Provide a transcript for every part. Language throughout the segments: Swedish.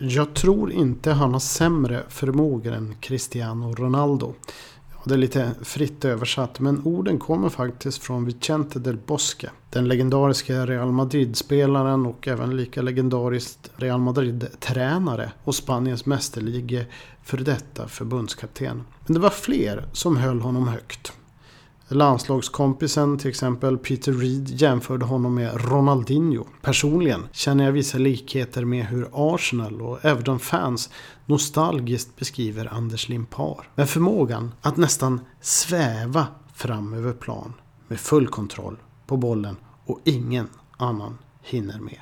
Jag tror inte han har sämre förmågor än Cristiano Ronaldo. Det är lite fritt översatt men orden kommer faktiskt från Vicente del Bosque. Den legendariska Real Madrid-spelaren och även lika legendariskt Real Madrid-tränare och Spaniens mästerlige för detta förbundskapten. Men det var fler som höll honom högt. Landslagskompisen till exempel Peter Reed jämförde honom med Ronaldinho. Personligen känner jag vissa likheter med hur Arsenal och Everton-fans nostalgiskt beskriver Anders Limpar. Med förmågan att nästan sväva fram över plan med full kontroll på bollen och ingen annan hinner med.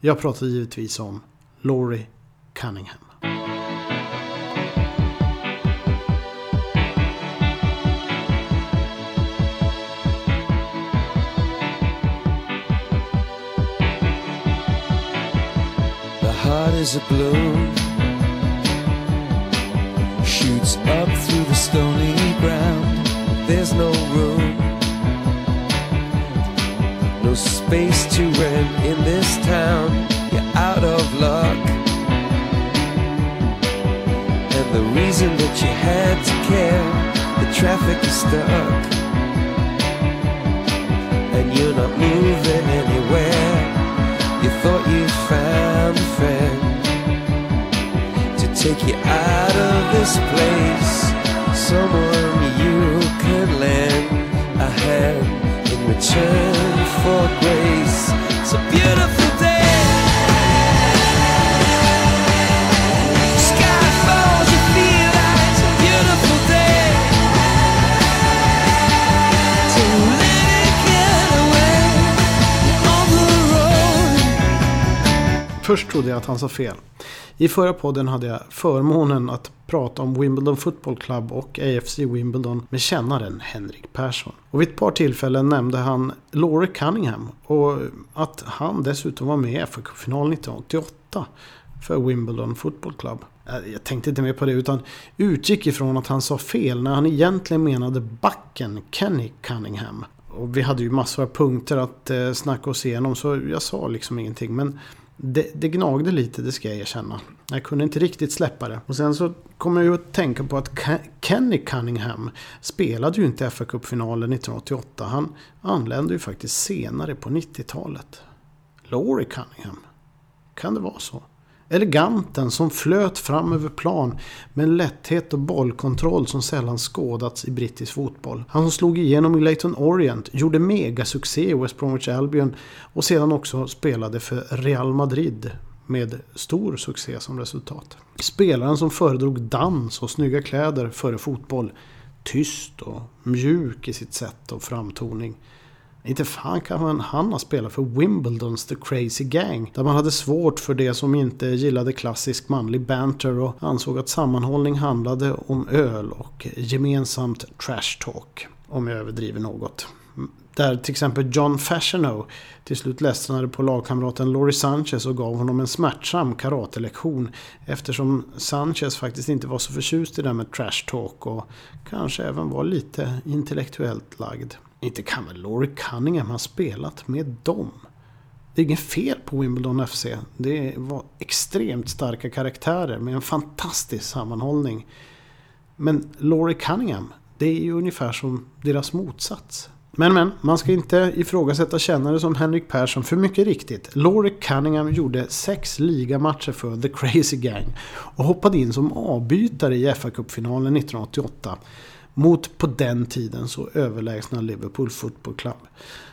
Jag pratar givetvis om Laurie Cunningham. Is a balloon Shoots up through the stony ground. There's no room. No space to rent in this town. You're out of luck. And the reason that you had to care The traffic is stuck. And you're not moving anywhere. You thought you found a friend take you out of this place. Someone you can lend a hand in return for grace. It's a beautiful day. Sky falls, you feel like it's a beautiful day. To let it get away on the road. Först trodde jag att han sa fel. I förra podden hade jag förmånen att prata om Wimbledon Football Club och AFC Wimbledon med kännaren Henrik Persson. Och vid ett par tillfällen nämnde han Laurie Cunningham och att han dessutom var med i fa Cup-finalen 1988 för Wimbledon Football Club. Äh, jag tänkte inte mer på det utan utgick ifrån att han sa fel när han egentligen menade backen Kenny Cunningham. Och vi hade ju massor av punkter att eh, snacka oss igenom så jag sa liksom ingenting. Men det, det gnagde lite, det ska jag erkänna. Jag kunde inte riktigt släppa det. Och sen så kommer jag ju att tänka på att Kenny Cunningham spelade ju inte fa Cup-finalen 1988. Han anlände ju faktiskt senare på 90-talet. Laurie Cunningham. Kan det vara så? Eleganten som flöt fram över plan med en lätthet och bollkontroll som sällan skådats i brittisk fotboll. Han som slog igenom i Leighton Orient, gjorde megasuccé i West Bromwich Albion och sedan också spelade för Real Madrid med stor succé som resultat. Spelaren som föredrog dans och snygga kläder före fotboll. Tyst och mjuk i sitt sätt och framtoning. Inte fan kan man han ha spelat för Wimbledons The Crazy Gang. Där man hade svårt för det som inte gillade klassisk manlig banter och ansåg att sammanhållning handlade om öl och gemensamt trash talk. Om jag överdriver något. Där till exempel John Fashionow till slut ledsnade på lagkamraten Laurie Sanchez och gav honom en smärtsam karatelektion. Eftersom Sanchez faktiskt inte var så förtjust i det där med trash talk och kanske även var lite intellektuellt lagd. Inte kan väl Laurie Cunningham ha spelat med dem? Det är inget fel på Wimbledon FC. Det var extremt starka karaktärer med en fantastisk sammanhållning. Men Laurie Cunningham, det är ju ungefär som deras motsats. Men men, man ska inte ifrågasätta kännare som Henrik Persson för mycket riktigt. Laurie Cunningham gjorde sex ligamatcher för The Crazy Gang och hoppade in som avbytare i fa Cup-finalen 1988 mot på den tiden så överlägsna Liverpool Football Club.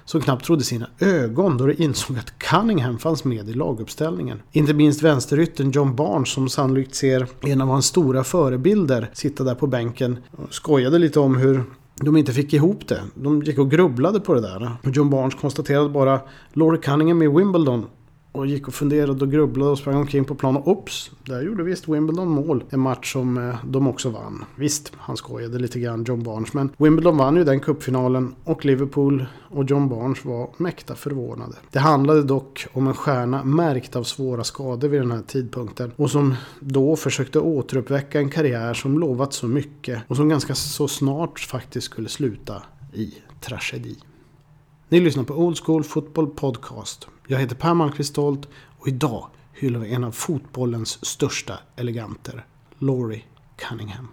Som knappt trodde sina ögon då de insåg att Cunningham fanns med i laguppställningen. Inte minst vänsteryttern John Barnes som sannolikt ser en av hans stora förebilder sitta där på bänken. Och skojade lite om hur de inte fick ihop det. De gick och grubblade på det där. Och John Barnes konstaterade bara Laurie Cunningham i Wimbledon och gick och funderade och grubblade och sprang omkring på plan och Oops, där gjorde visst Wimbledon mål. En match som eh, de också vann. Visst, han skojade lite grann John Barnes. Men Wimbledon vann ju den cupfinalen och Liverpool och John Barnes var mäkta förvånade. Det handlade dock om en stjärna märkt av svåra skador vid den här tidpunkten. Och som då försökte återuppväcka en karriär som lovat så mycket. Och som ganska så snart faktiskt skulle sluta i tragedi. Ni lyssnar på Old School Football Podcast. Jag heter Per Malmqvist Stolt och idag hyllar vi en av fotbollens största eleganter, Laurie Cunningham.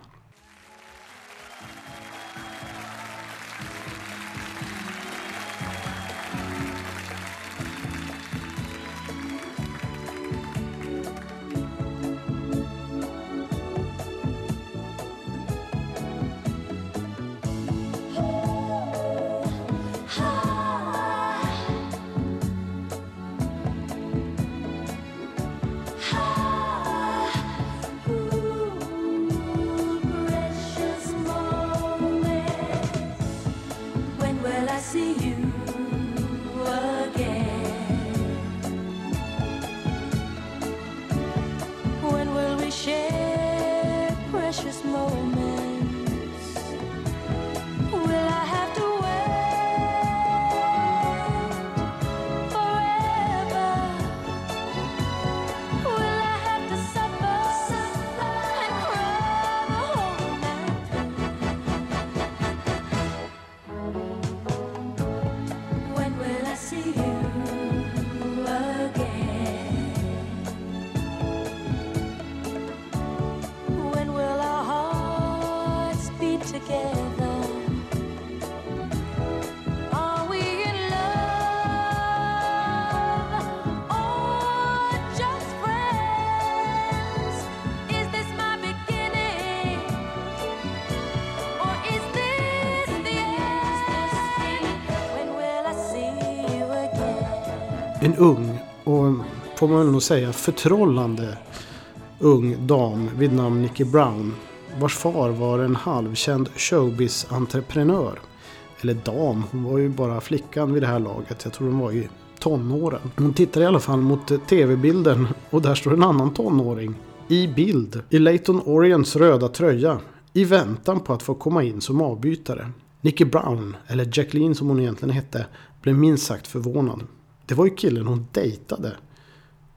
En ung och får man väl nog säga förtrollande ung dam vid namn Nicky Brown vars far var en halvkänd showbiz-entreprenör. Eller dam, hon var ju bara flickan vid det här laget. Jag tror hon var i tonåren. Hon tittar i alla fall mot tv-bilden och där står en annan tonåring. I bild, i Leighton Orients röda tröja. I väntan på att få komma in som avbytare. Nicky Brown, eller Jacqueline som hon egentligen hette, blev minst sagt förvånad. Det var ju killen hon dejtade.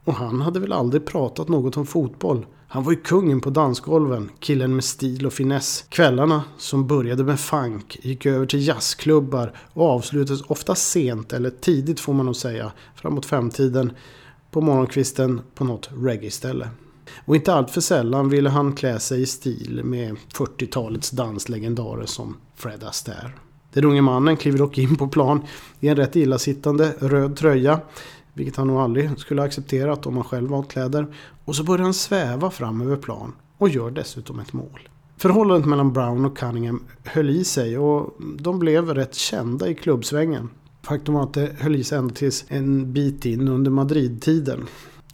Och han hade väl aldrig pratat något om fotboll. Han var ju kungen på dansgolven, killen med stil och finess. Kvällarna som började med funk gick över till jazzklubbar och avslutades ofta sent eller tidigt får man nog säga, framåt femtiden på morgonkvisten på något reggae-ställe. Och inte alltför sällan ville han klä sig i stil med 40-talets danslegendarer som Fred Astaire. Den unge mannen kliver dock in på plan i en rätt illasittande röd tröja vilket han nog aldrig skulle accepterat om han själv valt kläder. Och så börjar han sväva fram över plan och gör dessutom ett mål. Förhållandet mellan Brown och Cunningham höll i sig och de blev rätt kända i klubbsvängen. Faktum var att det höll i sig ända tills en bit in under Madrid-tiden.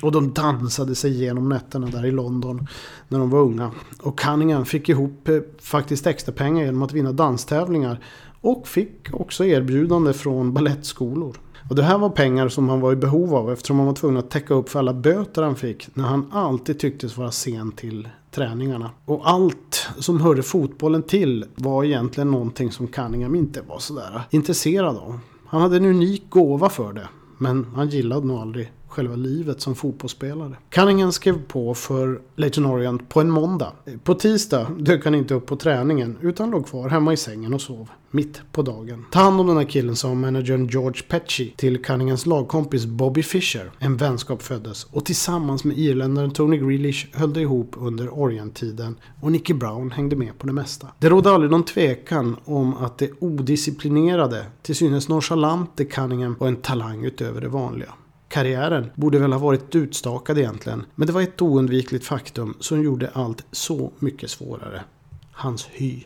Och de dansade sig igenom nätterna där i London när de var unga. Och Cunningham fick ihop eh, faktiskt extra pengar genom att vinna danstävlingar. Och fick också erbjudande från ballettskolor. Och det här var pengar som han var i behov av eftersom han var tvungen att täcka upp för alla böter han fick när han alltid tycktes vara sen till träningarna. Och allt som hörde fotbollen till var egentligen någonting som Cunningham inte var sådär intresserad av. Han hade en unik gåva för det. Men han gillade nog aldrig själva livet som fotbollsspelare. Cunningham skrev på för Leighton Orient på en måndag. På tisdag dök han inte upp på träningen utan låg kvar hemma i sängen och sov. Mitt på dagen. Ta hand om den här killen sa managern George Petchy till Cunninghams lagkompis Bobby Fischer. En vänskap föddes och tillsammans med irländaren Tony Grealish höll det ihop under Orient-tiden och Nicky Brown hängde med på det mesta. Det rådde aldrig någon tvekan om att det odisciplinerade, till synes nonchalante Cunningham var en talang utöver det vanliga. Karriären borde väl ha varit utstakad egentligen, men det var ett oundvikligt faktum som gjorde allt så mycket svårare. Hans hy.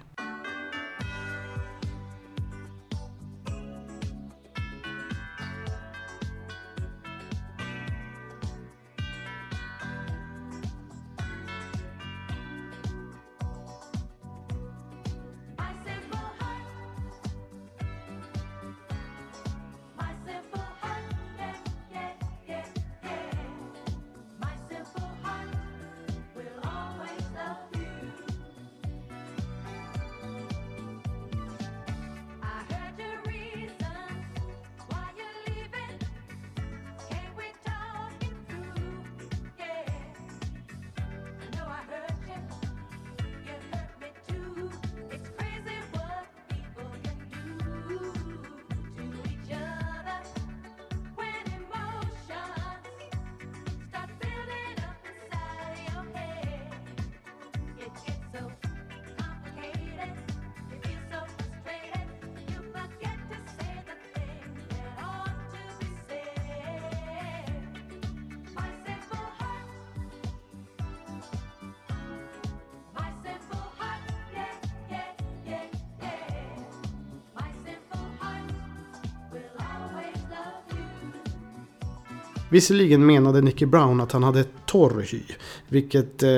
Visserligen menade Nicky Brown att han hade torr hy, vilket eh,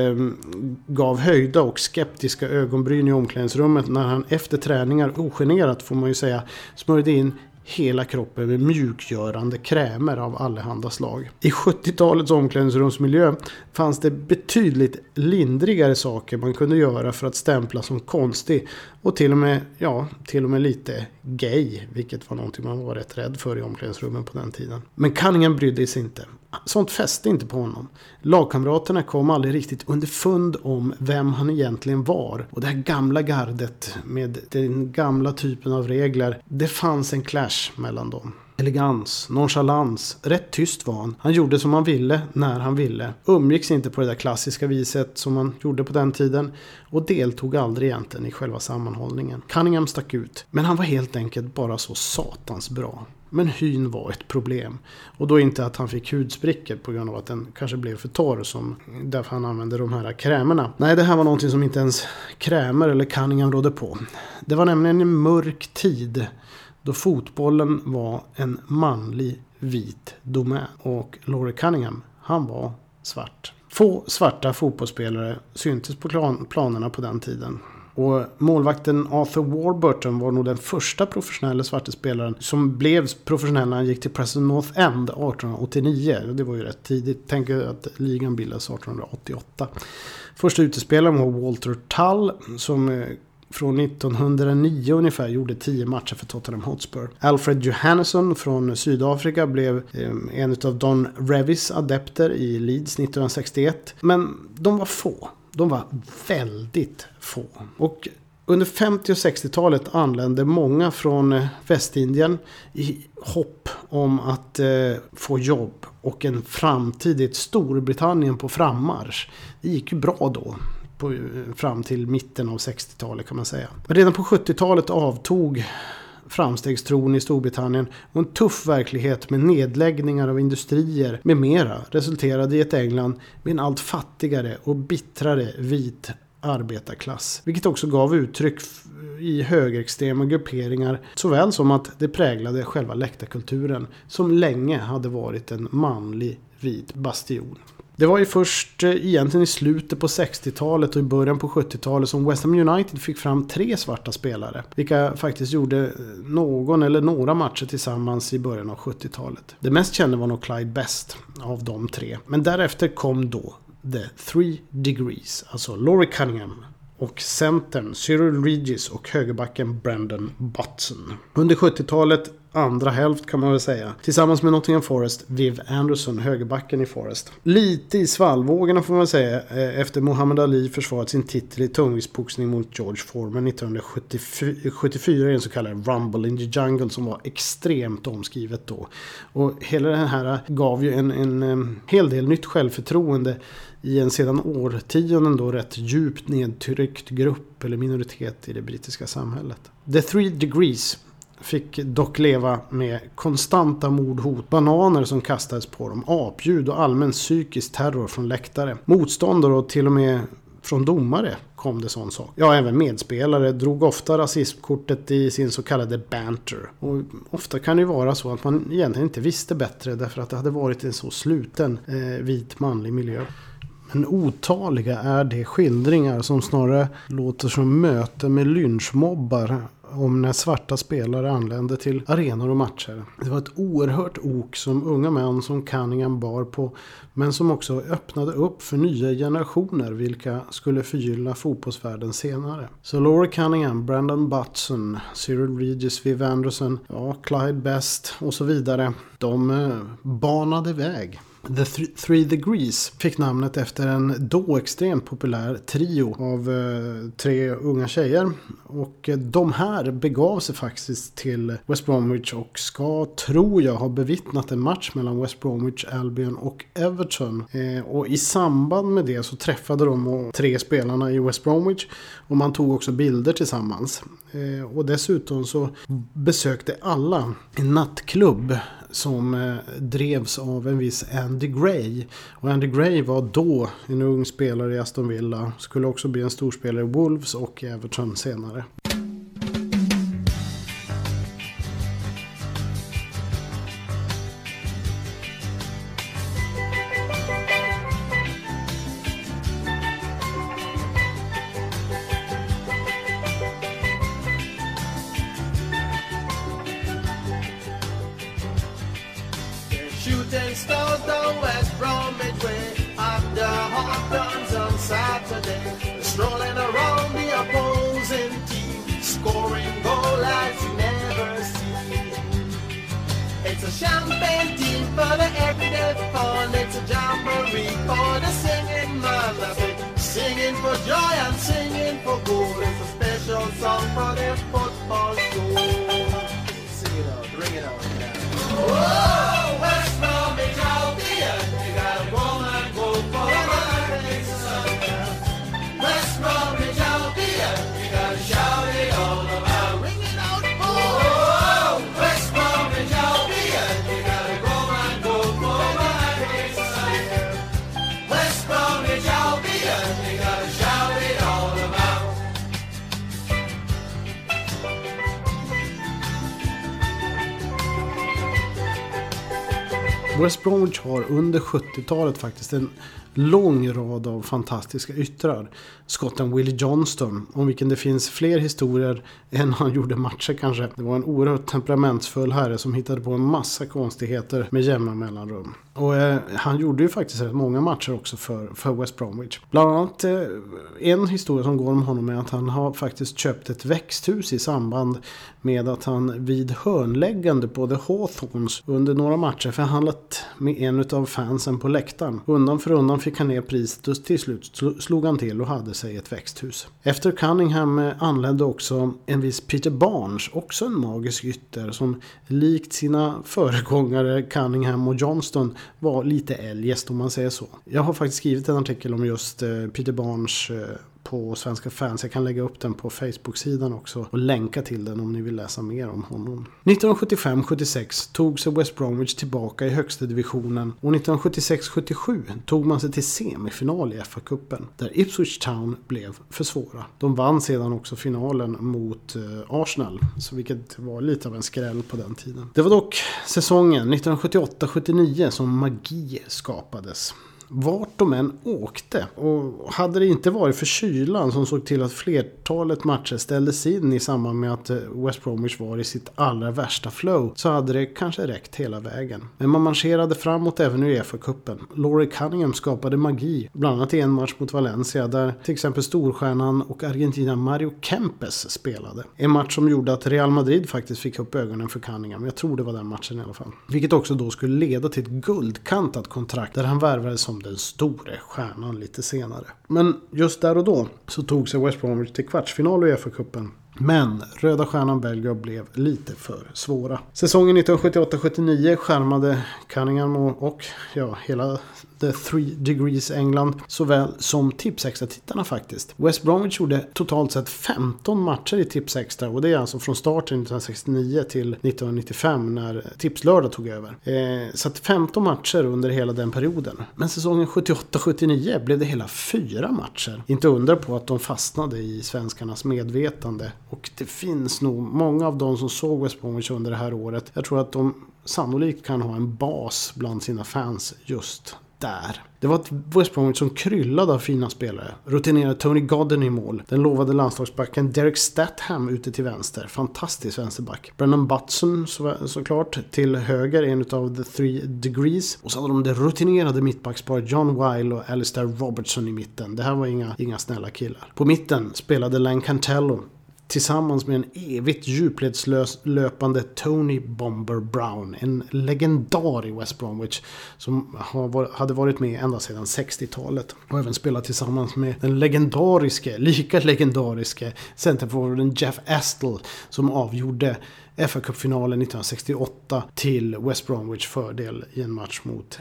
gav höjda och skeptiska ögonbryn i omklädningsrummet. När han efter träningar ogenerat får man ju säga smörjde in hela kroppen med mjukgörande krämer av allehanda slag. I 70-talets omklädningsrumsmiljö fanns det betydligt lindrigare saker man kunde göra för att stämpla som konstig och till och med, ja, till och med lite gay, vilket var någonting man var rätt rädd för i omklädningsrummen på den tiden. Men Cunningham brydde sig inte. Sånt fäste inte på honom. Lagkamraterna kom aldrig riktigt underfund om vem han egentligen var. Och det här gamla gardet med den gamla typen av regler, det fanns en clash mellan dem. Elegans, nonchalans, rätt tyst var han. Han gjorde som han ville, när han ville. Umgicks inte på det där klassiska viset som man gjorde på den tiden. Och deltog aldrig egentligen i själva sammanhållningen. Cunningham stack ut. Men han var helt enkelt bara så satans bra. Men hyn var ett problem. Och då inte att han fick hudsprickor på grund av att den kanske blev för torr som därför han använde de här krämerna. Nej, det här var någonting som inte ens krämer eller Cunningham rådde på. Det var nämligen en mörk tid då fotbollen var en manlig vit domän. Och Laurie Cunningham, han var svart. Få svarta fotbollsspelare syntes på planerna på den tiden. Och målvakten Arthur Warburton var nog den första professionella svarta spelaren som blev professionell när han gick till Preston North End 1889. Det var ju rätt tidigt. Tänk att ligan bildades 1888. Första utespelaren var Walter Tull som eh, från 1909 ungefär gjorde 10 matcher för Tottenham Hotspur. Alfred Johannesson från Sydafrika blev eh, en av Don Revis adepter i Leeds 1961. Men de var få. De var väldigt få. Och under 50 och 60-talet anlände många från eh, Västindien i hopp om att eh, få jobb och en framtid i ett Storbritannien på frammarsch. Det gick ju bra då. På, eh, fram till mitten av 60-talet kan man säga. Men redan på 70-talet avtog framstegstron i Storbritannien och en tuff verklighet med nedläggningar av industrier med mera resulterade i ett England med en allt fattigare och bittrare vit arbetarklass. Vilket också gav uttryck i högerextrema grupperingar såväl som att det präglade själva läktarkulturen som länge hade varit en manlig vit bastion. Det var ju först eh, egentligen i slutet på 60-talet och i början på 70-talet som West Ham United fick fram tre svarta spelare. Vilka faktiskt gjorde eh, någon eller några matcher tillsammans i början av 70-talet. Det mest kända var nog Clyde Best av de tre. Men därefter kom då The Three Degrees, alltså Laurie Cunningham och centern Cyril Regis och högerbacken Brandon Butson. Under 70-talet andra hälft kan man väl säga. Tillsammans med Nottingham Forest, Viv Anderson, högerbacken i Forest. Lite i svallvågorna får man säga eh, efter Muhammad Ali försvarat sin titel i tungviktsboxning mot George Foreman 1974 i en så kallad Rumble in the Jungle som var extremt omskrivet då. Och hela det här eh, gav ju en, en, en hel del nytt självförtroende i en sedan årtionden då rätt djupt nedtryckt grupp eller minoritet i det brittiska samhället. The Three Degrees fick dock leva med konstanta mordhot, bananer som kastades på dem, apljud och allmän psykisk terror från läktare. Motståndare och till och med från domare kom det sån sak. Ja, även medspelare drog ofta rasismkortet i sin så kallade banter. Och ofta kan det ju vara så att man egentligen inte visste bättre därför att det hade varit en så sluten eh, vit manlig miljö. Men otaliga är de skildringar som snarare låter som möten med lynchmobbar om när svarta spelare anlände till arenor och matcher. Det var ett oerhört ok som unga män som Cunningham bar på men som också öppnade upp för nya generationer vilka skulle förgylla fotbollsvärlden senare. Så Laura Cunningham, Brandon Butson, Cyril Regis, Viv Anderson, ja, Clyde Best och så vidare. De eh, banade väg. The Th- Three Degrees fick namnet efter en då extremt populär trio av eh, tre unga tjejer. Och eh, de här begav sig faktiskt till West Bromwich och ska, tror jag, ha bevittnat en match mellan West Bromwich Albion och Everton. Eh, och i samband med det så träffade de tre spelarna i West Bromwich och man tog också bilder tillsammans. Eh, och dessutom så besökte alla en nattklubb som eh, drevs av en viss Andy Gray. Och Andy Gray var då en ung spelare i Aston Villa. Skulle också bli en storspelare i Wolves och Everton senare. West Bromwich har under 70-talet faktiskt en lång rad av fantastiska yttrar. Skotten Willie Johnston, om vilken det finns fler historier än han gjorde matcher kanske. Det var en oerhört temperamentsfull herre som hittade på en massa konstigheter med jämna mellanrum. Och eh, han gjorde ju faktiskt rätt många matcher också för, för West Bromwich. Bland annat eh, en historia som går om honom är att han har faktiskt köpt ett växthus i samband med att han vid hörnläggande på The Hawthorns under några matcher förhandlat med en av fansen på läktaren. Undan för undan fick han ner priset och till slut slog han till och hade sig ett växthus. Efter Cunningham eh, anlände också en viss Peter Barnes, också en magisk ytter som likt sina föregångare Cunningham och Johnston var lite eljest om man säger så. Jag har faktiskt skrivit en artikel om just eh, Peter Barnes eh, på Svenska fans. Jag kan lägga upp den på Facebook-sidan också och länka till den om ni vill läsa mer om honom. 1975-76 tog sig West Bromwich tillbaka i högsta divisionen och 1976-77 tog man sig till semifinal i FA-cupen där Ipswich Town blev för svåra. De vann sedan också finalen mot eh, Arsenal, så vilket var lite av en skräll på den tiden. Det var dock säsongen 1978-79 som magi skapades vart de än åkte. Och hade det inte varit för kylan som såg till att flertalet matcher ställdes in i samband med att eh, West Bromwich var i sitt allra värsta flow så hade det kanske räckt hela vägen. Men man marscherade framåt även i Uefa-cupen. Laurie Cunningham skapade magi, bland annat i en match mot Valencia där till exempel storstjärnan och Argentina Mario Kempes spelade. En match som gjorde att Real Madrid faktiskt fick upp ögonen för Cunningham. Jag tror det var den matchen i alla fall. Vilket också då skulle leda till ett guldkantat kontrakt där han värvades som den store stjärnan lite senare. Men just där och då så tog sig West Bromwich till kvartsfinal i Uefa-cupen. Men Röda Stjärnan Belgrad blev lite för svåra. Säsongen 1978-79 skärmade Cunningham och, och ja, hela The Three Degrees England såväl som Tipsextra-tittarna faktiskt. West Bromwich gjorde totalt sett 15 matcher i Tipsextra och det är alltså från starten 1969 till 1995 när Tipslördag tog över. Eh, så att 15 matcher under hela den perioden. Men säsongen 78-79 blev det hela fyra matcher. Inte undra på att de fastnade i svenskarnas medvetande. Och det finns nog många av de som såg West Bromwich under det här året. Jag tror att de sannolikt kan ha en bas bland sina fans just där. Det var ett West Bromwich som kryllade av fina spelare. Rutinerade Tony Godden i mål. Den lovade landslagsbacken Derek Statham ute till vänster. Fantastisk vänsterback. Brennan Butson så, såklart till höger, en av the three degrees. Och så hade de det rutinerade mittbacksparet John Weil och Alistair Robertson i mitten. Det här var inga, inga snälla killar. På mitten spelade Len Cantello tillsammans med en evigt djupledslöpande Tony Bomber Brown. En legendar i West Bromwich som hade varit med ända sedan 60-talet. Och även spelat tillsammans med den legendariske, lika legendariske centerforwarden Jeff Astle som avgjorde FA-cupfinalen 1968 till West Bromwich fördel i en match mot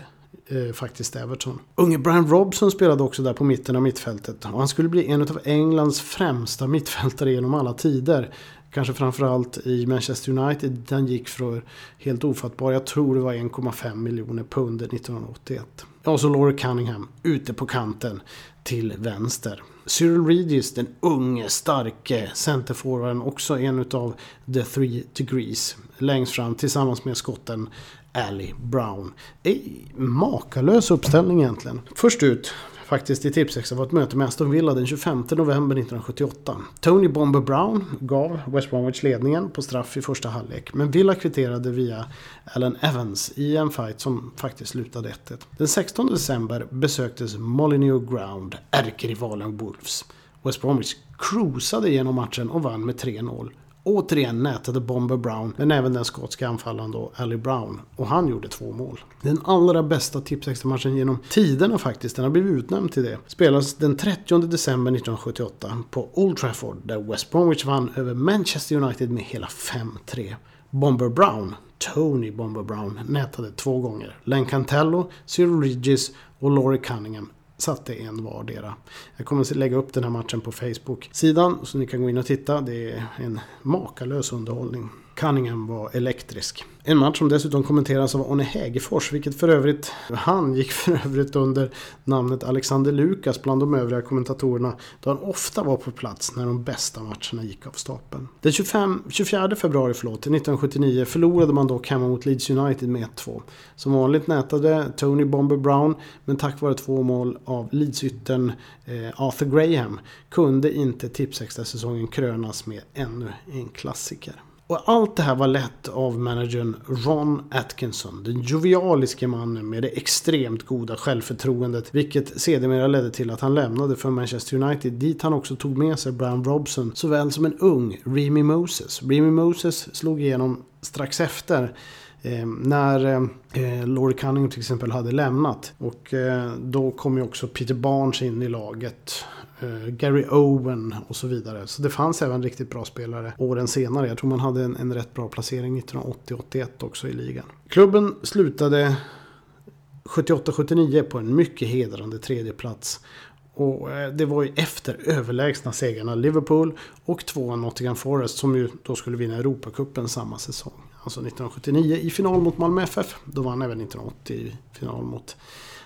eh, faktiskt Everton. Unge Brian Robson spelade också där på mitten av mittfältet. Och han skulle bli en av Englands främsta mittfältare genom alla tider. Kanske framförallt i Manchester United. Den gick för helt ofattbar. Jag tror det var 1,5 miljoner pund 1981. Och så Laurie Cunningham ute på kanten till vänster. Cyril Regis, den unge, starke centerforwarden, också en av the three degrees. Längst fram tillsammans med skotten Ally Brown. I makalös uppställning egentligen. Först ut faktiskt i Tipsextra var ett möte med Aston Villa den 25 november 1978. Tony Bomber Brown gav West Bromwich ledningen på straff i första halvlek. Men Villa kvitterade via Allen Evans i en fight som faktiskt slutade 1-1. Den 16 december besöktes Molineux Ground, ärkerivalen Wolves. West Bromwich cruisade genom matchen och vann med 3-0. Återigen nätade Bomber Brown, men även den skotska anfallaren då, Ali Brown. Och han gjorde två mål. Den allra bästa Tipsextra-matchen genom tiderna faktiskt, den har blivit utnämnd till det. Spelas den 30 december 1978 på Old Trafford, där West Bromwich vann över Manchester United med hela 5-3. Bomber Brown, Tony Bomber Brown, nätade två gånger. Len Cantello, Cyril Regis och Laurie Cunningham satte en vardera. Jag kommer att lägga upp den här matchen på Facebook-sidan så ni kan gå in och titta. Det är en makalös underhållning. Cunningham var elektrisk. En match som dessutom kommenteras av Arne Hägerfors, vilket för övrigt, han gick för övrigt under namnet Alexander Lukas bland de övriga kommentatorerna, då han ofta var på plats när de bästa matcherna gick av stapeln. Den 25, 24 februari förlåt, 1979 förlorade man dock hemma mot Leeds United med 1-2. Som vanligt nätade Tony Bomber Brown, men tack vare två mål av Leeds-yttern eh, Arthur Graham kunde inte Tipsextra-säsongen krönas med ännu en klassiker. Och allt det här var lett av managern Ron Atkinson. Den jovialiske mannen med det extremt goda självförtroendet. Vilket sedermera ledde till att han lämnade för Manchester United. Dit han också tog med sig Brian Robson. Såväl som en ung Remy Moses. Remy Moses slog igenom strax efter. Eh, när eh, Laurie Cunningham till exempel hade lämnat. Och eh, då kom ju också Peter Barnes in i laget. Eh, Gary Owen och så vidare. Så det fanns även riktigt bra spelare åren senare. Jag tror man hade en, en rätt bra placering 1980-81 också i ligan. Klubben slutade 78-79 på en mycket hedrande tredjeplats. Och eh, det var ju efter överlägsna segrarna Liverpool och tvåan Nottingham Forest som ju då skulle vinna Europacupen samma säsong. Alltså 1979 i final mot Malmö FF. Då vann även 1980 i final mot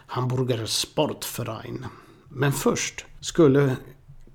Hamburger Sportverein. Men först skulle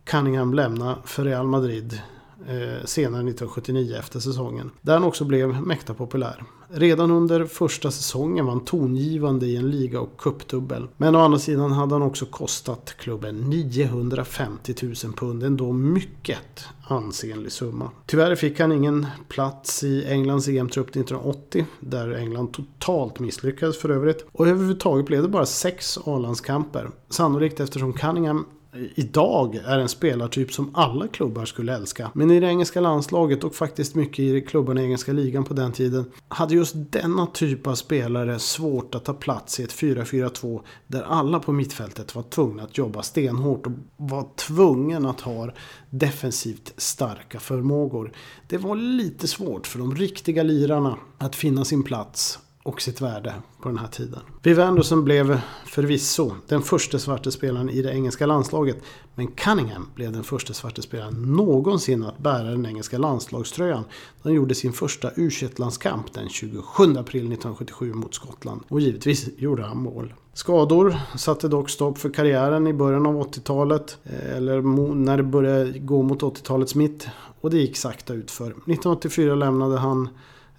Cunningham lämna för Real Madrid Eh, senare 1979 efter säsongen. Där han också blev mäkta populär. Redan under första säsongen var han tongivande i en liga och cupdubbel. Men å andra sidan hade han också kostat klubben 950 000 pund. En då mycket ansenlig summa. Tyvärr fick han ingen plats i Englands EM-trupp 1980. Där England totalt misslyckades för övrigt. Och överhuvudtaget blev det bara sex A-landskamper. Sannolikt eftersom Cunningham idag är en spelartyp som alla klubbar skulle älska. Men i det engelska landslaget och faktiskt mycket i klubbarna i engelska ligan på den tiden hade just denna typ av spelare svårt att ta plats i ett 4-4-2 där alla på mittfältet var tvungna att jobba stenhårt och var tvungen att ha defensivt starka förmågor. Det var lite svårt för de riktiga lirarna att finna sin plats och sitt värde på den här tiden. Viv Anderson blev förvisso den första svarta spelaren i det engelska landslaget. Men Cunningham blev den första svarta spelaren någonsin att bära den engelska landslagströjan. Han gjorde sin första u landskamp den 27 april 1977 mot Skottland. Och givetvis gjorde han mål. Skador satte dock stopp för karriären i början av 80-talet. Eh, eller när det började gå mot 80-talets mitt. Och det gick sakta utför. 1984 lämnade han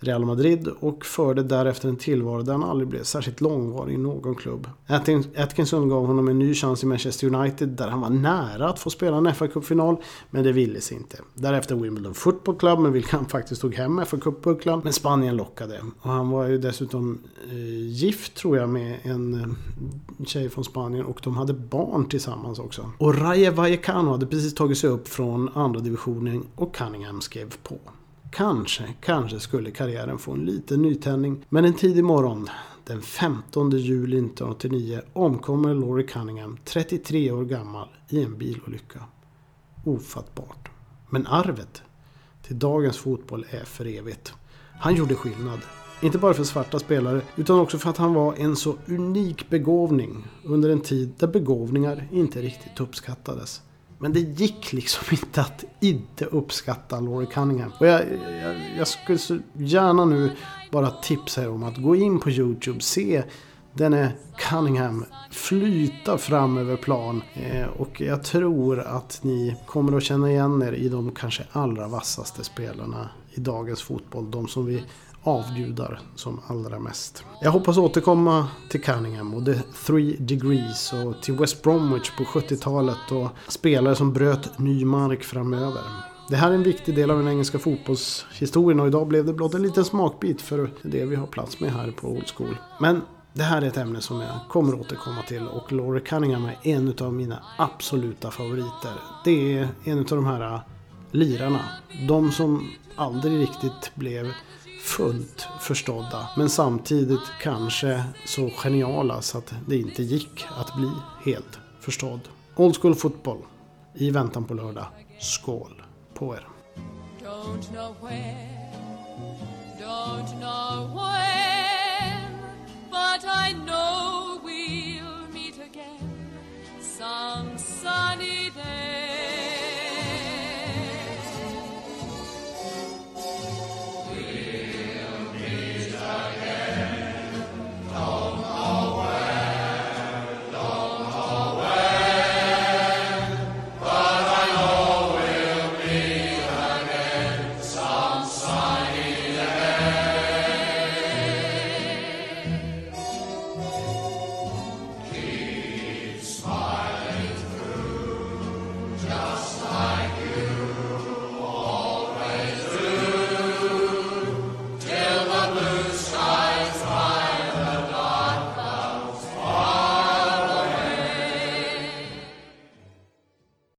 Real Madrid och förde därefter en tillvaro där han aldrig blev särskilt långvarig i någon klubb. Atkinson gav honom en ny chans i Manchester United där han var nära att få spela en fa Cup-final men det ville sig inte. Därefter Wimbledon Football Club med vilka han faktiskt tog hem fa Cup-bucklan men Spanien lockade. Och han var ju dessutom eh, gift tror jag med en eh, tjej från Spanien och de hade barn tillsammans också. Och Raye Vallecano hade precis tagit sig upp från andra divisionen och Cunningham skrev på. Kanske, kanske skulle karriären få en liten nytändning. Men en tidig morgon, den 15 juli 1989, omkommer Laurie Cunningham, 33 år gammal, i en bilolycka. Ofattbart. Men arvet till dagens fotboll är för evigt. Han gjorde skillnad. Inte bara för svarta spelare, utan också för att han var en så unik begåvning under en tid där begåvningar inte riktigt uppskattades. Men det gick liksom inte att inte uppskatta Laurie Cunningham. Och jag, jag, jag skulle så gärna nu bara tipsa er om att gå in på YouTube, se denne Cunningham flyta fram över plan. Eh, och jag tror att ni kommer att känna igen er i de kanske allra vassaste spelarna i dagens fotboll. De som vi avgudar som allra mest. Jag hoppas återkomma till Cunningham och The Three Degrees och till West Bromwich på 70-talet och spelare som bröt ny mark framöver. Det här är en viktig del av den engelska fotbollshistorien och idag blev det blott en liten smakbit för det vi har plats med här på Old School. Men det här är ett ämne som jag kommer återkomma till och Laurie Cunningham är en av mina absoluta favoriter. Det är en av de här äh, lirarna. De som aldrig riktigt blev fullt förstådda. Men samtidigt kanske så geniala så att det inte gick att bli helt förstådd. Old School Football. I väntan på lördag. Skål på er. But I